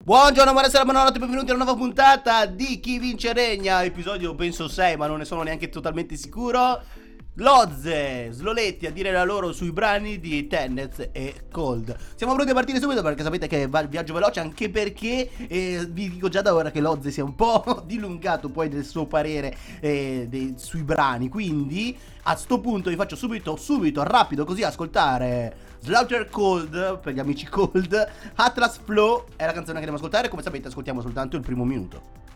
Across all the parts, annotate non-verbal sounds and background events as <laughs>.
Buongiorno, buonasera, buonanotte, benvenuti a una nuova puntata di Chi vince regna, episodio penso 6 ma non ne sono neanche totalmente sicuro. Lozze, Sloletti a dire la loro sui brani di Tennez e Cold. Siamo pronti a partire subito perché sapete che va il viaggio veloce anche perché eh, vi dico già da ora che Lozze si è un po' <laughs> dilungato poi del suo parere eh, dei, sui brani. Quindi a sto punto vi faccio subito, subito, rapido così ascoltare Slaughter Cold per gli amici Cold. Atlas Flow è la canzone che andiamo a ascoltare. Come sapete ascoltiamo soltanto il primo minuto.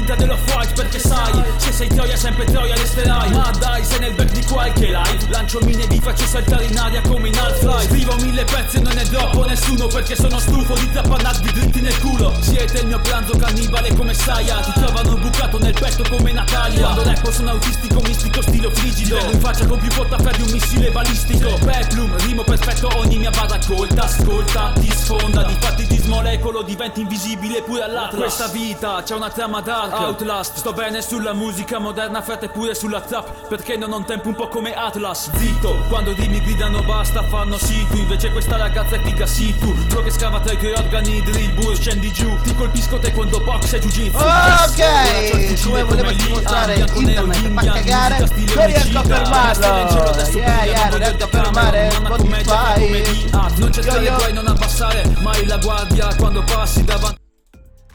Cinta dello fight perché sai Se sei troia sempre troia resterai. Ma dai sei nel back di qualche live Lancio mine e vi faccio saltare in aria come in Half-Life. Scrivo mille pezzi e non ne droppo nessuno Perché sono stufo di trappannarvi dritti nel culo. Siete il mio pranzo cannibale come Saya Ti trovano bucato nel petto come Natalia. Quando rappo sono autistico, mistico, stilo frigido. Ti in faccia con più portaferri un missile balistico. Peplum, mia barra colta Ascolta, ti sfonda, difatti ti smolecolo Diventi invisibile pure all'atlas. Questa vita c'è una trama da Dark. Outlast Sto bene sulla musica moderna frate pure sulla trap Perché non ho un tempo un po' come Atlas. Zitto, quando di mi gridano basta fanno sì tu. Invece questa ragazza è figa sì tu. Flow che scava tra i tuoi organi drill bull scendi giù. Ti colpisco te quando box e jiu-jitsu. Ok, come volevo dimostrare internet fa cagare Non riesco a fermarlo Yeah, yeah, non riesco a fermare Spotify Non c'è stare non abbassare mai la guardia quando passi davanti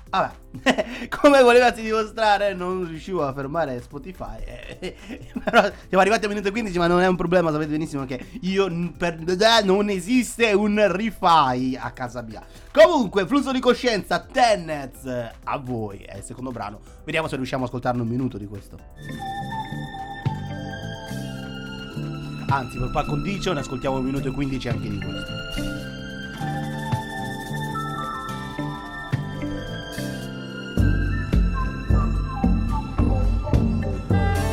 Vabbè, <laughs> come volevasi dimostrare, non riuscivo a fermare Spotify. Eh, <laughs> però siamo arrivati a minuto 15, ma non è un problema. Sapete benissimo che io per, non esiste un refi a casa mia. Comunque, flusso di coscienza, Tenets a voi. È il secondo brano. Vediamo se riusciamo a ascoltarne un minuto di questo. Anzi, per par condicio ne ascoltiamo un minuto e 15 anche di questo.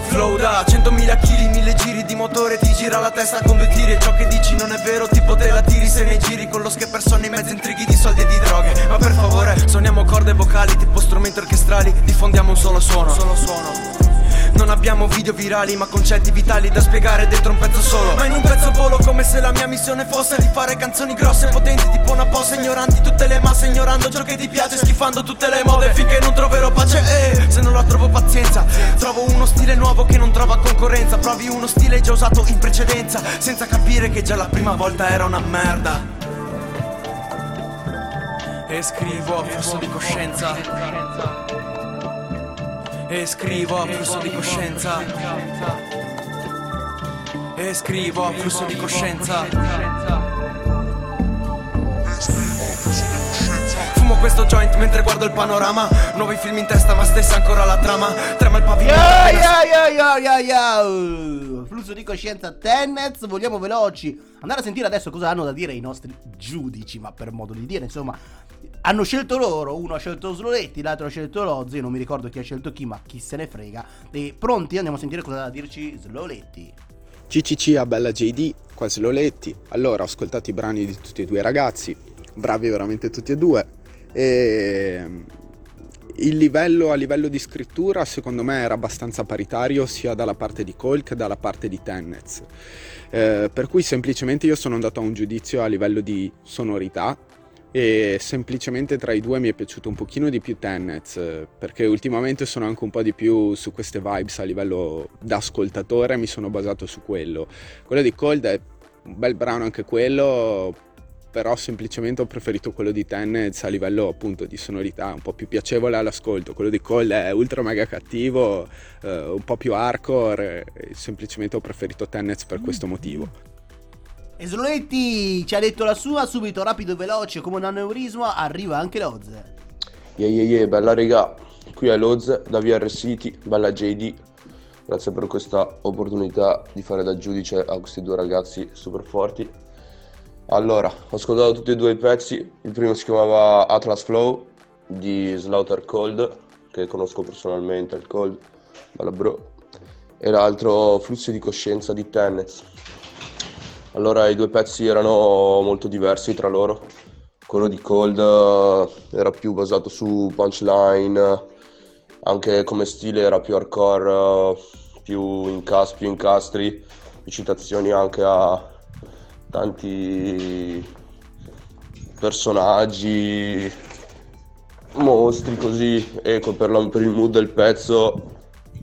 flow da 100.000 kg, mille giri di motore Ti gira la testa con due tiri. E ciò che dici non è vero, tipo te la tiri Se ne giri con lo skepper sono in mezzo intrighi di soldi e di droghe. Ma per favore, suoniamo corde vocali Tipo strumenti orchestrali, diffondiamo un solo suono Solo suono non abbiamo video virali ma concetti vitali da spiegare dentro un pezzo solo. Ma in un pezzo volo come se la mia missione fosse Di fare canzoni grosse e potenti tipo una posa Ignoranti tutte le masse, ignorando ciò che ti piace Schifando tutte le mode finché non troverò pace. E se non la trovo pazienza Trovo uno stile nuovo che non trova concorrenza. Provi uno stile già usato in precedenza Senza capire che già la prima volta era una merda. E scrivo a flusso di coscienza e scrivo a flusso di coscienza. E scrivo a flusso di coscienza. Fumo questo joint mentre guardo il panorama. Nuovi film in testa ma stessa ancora la trama. Trema il pavimento yeah. Flusso di coscienza Tenets Vogliamo veloci. Andare a sentire adesso cosa hanno da dire i nostri giudici Ma per modo di dire insomma hanno scelto loro, uno ha scelto Sloletti, l'altro ha scelto Lozzi, non mi ricordo chi ha scelto chi, ma chi se ne frega. E pronti? Andiamo a sentire cosa ha da dirci Sloletti. CCC a bella JD, qua Sloletti. Allora, ho ascoltato i brani di tutti e due i ragazzi, bravi veramente tutti e due. E il livello a livello di scrittura secondo me era abbastanza paritario sia dalla parte di Cole che dalla parte di Tennez. Eh, per cui semplicemente io sono andato a un giudizio a livello di sonorità e semplicemente tra i due mi è piaciuto un pochino di più Tennet perché ultimamente sono anche un po' di più su queste vibes a livello da ascoltatore mi sono basato su quello. Quello di Cold è un bel brano anche quello però semplicemente ho preferito quello di Tennet a livello appunto di sonorità un po' più piacevole all'ascolto. Quello di Cold è ultra mega cattivo eh, un po' più hardcore semplicemente ho preferito Tennet per questo motivo e Slonetti ci ha detto la sua, subito rapido e veloce come un aneurisma, arriva anche Loz. Yeah yeah yeah, bella regà, qui è Loz da VR City, bella JD. Grazie per questa opportunità di fare da giudice a questi due ragazzi super forti. Allora, ho ascoltato tutti e due i pezzi, il primo si chiamava Atlas Flow di Slaughter Cold, che conosco personalmente, il Cold, bella bro, e l'altro Flussi di coscienza di Tennis allora i due pezzi erano molto diversi tra loro. quello di Cold eh, era più basato su punchline, anche come stile era più hardcore, eh, più, incas- più incastri, più citazioni anche a tanti personaggi, mostri così, e per, per il mood del pezzo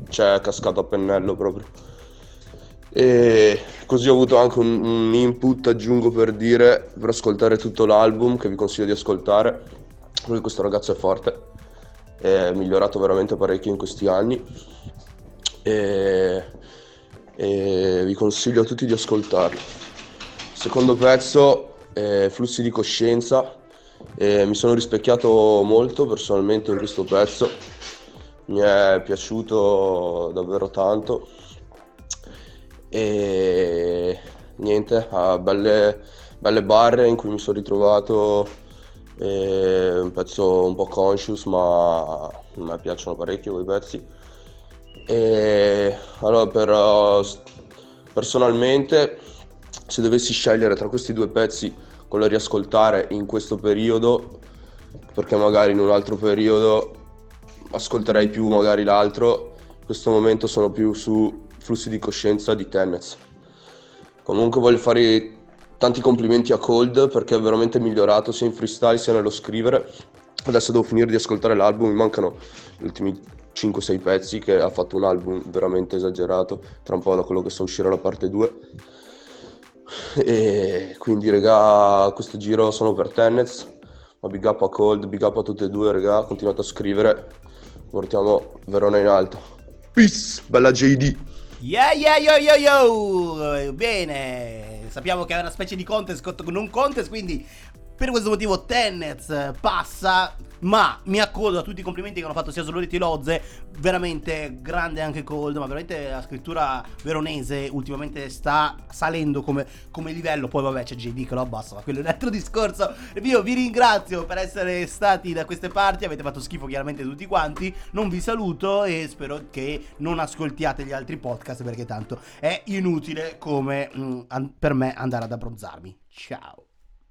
c'è cascato a pennello proprio. E così ho avuto anche un, un input, aggiungo per dire, per ascoltare tutto l'album che vi consiglio di ascoltare, perché questo ragazzo è forte, è migliorato veramente parecchio in questi anni. E, e vi consiglio a tutti di ascoltarlo. Secondo pezzo, eh, Flussi di coscienza, e mi sono rispecchiato molto personalmente in questo pezzo, mi è piaciuto davvero tanto e niente, ha belle, belle barre in cui mi sono ritrovato, e un pezzo un po' conscious ma a me piacciono parecchio quei pezzi. E allora per, uh, personalmente se dovessi scegliere tra questi due pezzi quello da riascoltare in questo periodo, perché magari in un altro periodo ascolterei più magari l'altro, in questo momento sono più su flussi di coscienza di Tennis. Comunque voglio fare tanti complimenti a Cold perché è veramente migliorato sia in freestyle sia nello scrivere. Adesso devo finire di ascoltare l'album, mi mancano gli ultimi 5-6 pezzi che ha fatto un album veramente esagerato, tra un po' da quello che sta uscire la parte 2. E quindi regà, questo giro sono per Tennis, ma big up a Cold, big up a tutte e due regà, continuate a scrivere, portiamo Verona in alto. Peace, bella JD! Yeah, yeah, yo, yo, yo! Bene, sappiamo che è una specie di contest con un contest, quindi per questo motivo Tenez passa, ma mi accodo a tutti i complimenti che hanno fatto sia Soloretti Lozze, veramente grande anche Cold, ma veramente la scrittura veronese ultimamente sta salendo come, come livello, poi vabbè c'è JD che lo abbassa, ma quello è un altro discorso. Io vi ringrazio per essere stati da queste parti, avete fatto schifo chiaramente tutti quanti, non vi saluto e spero che non ascoltiate gli altri podcast perché tanto è inutile come mm, an- per me andare ad abbronzarmi. Ciao.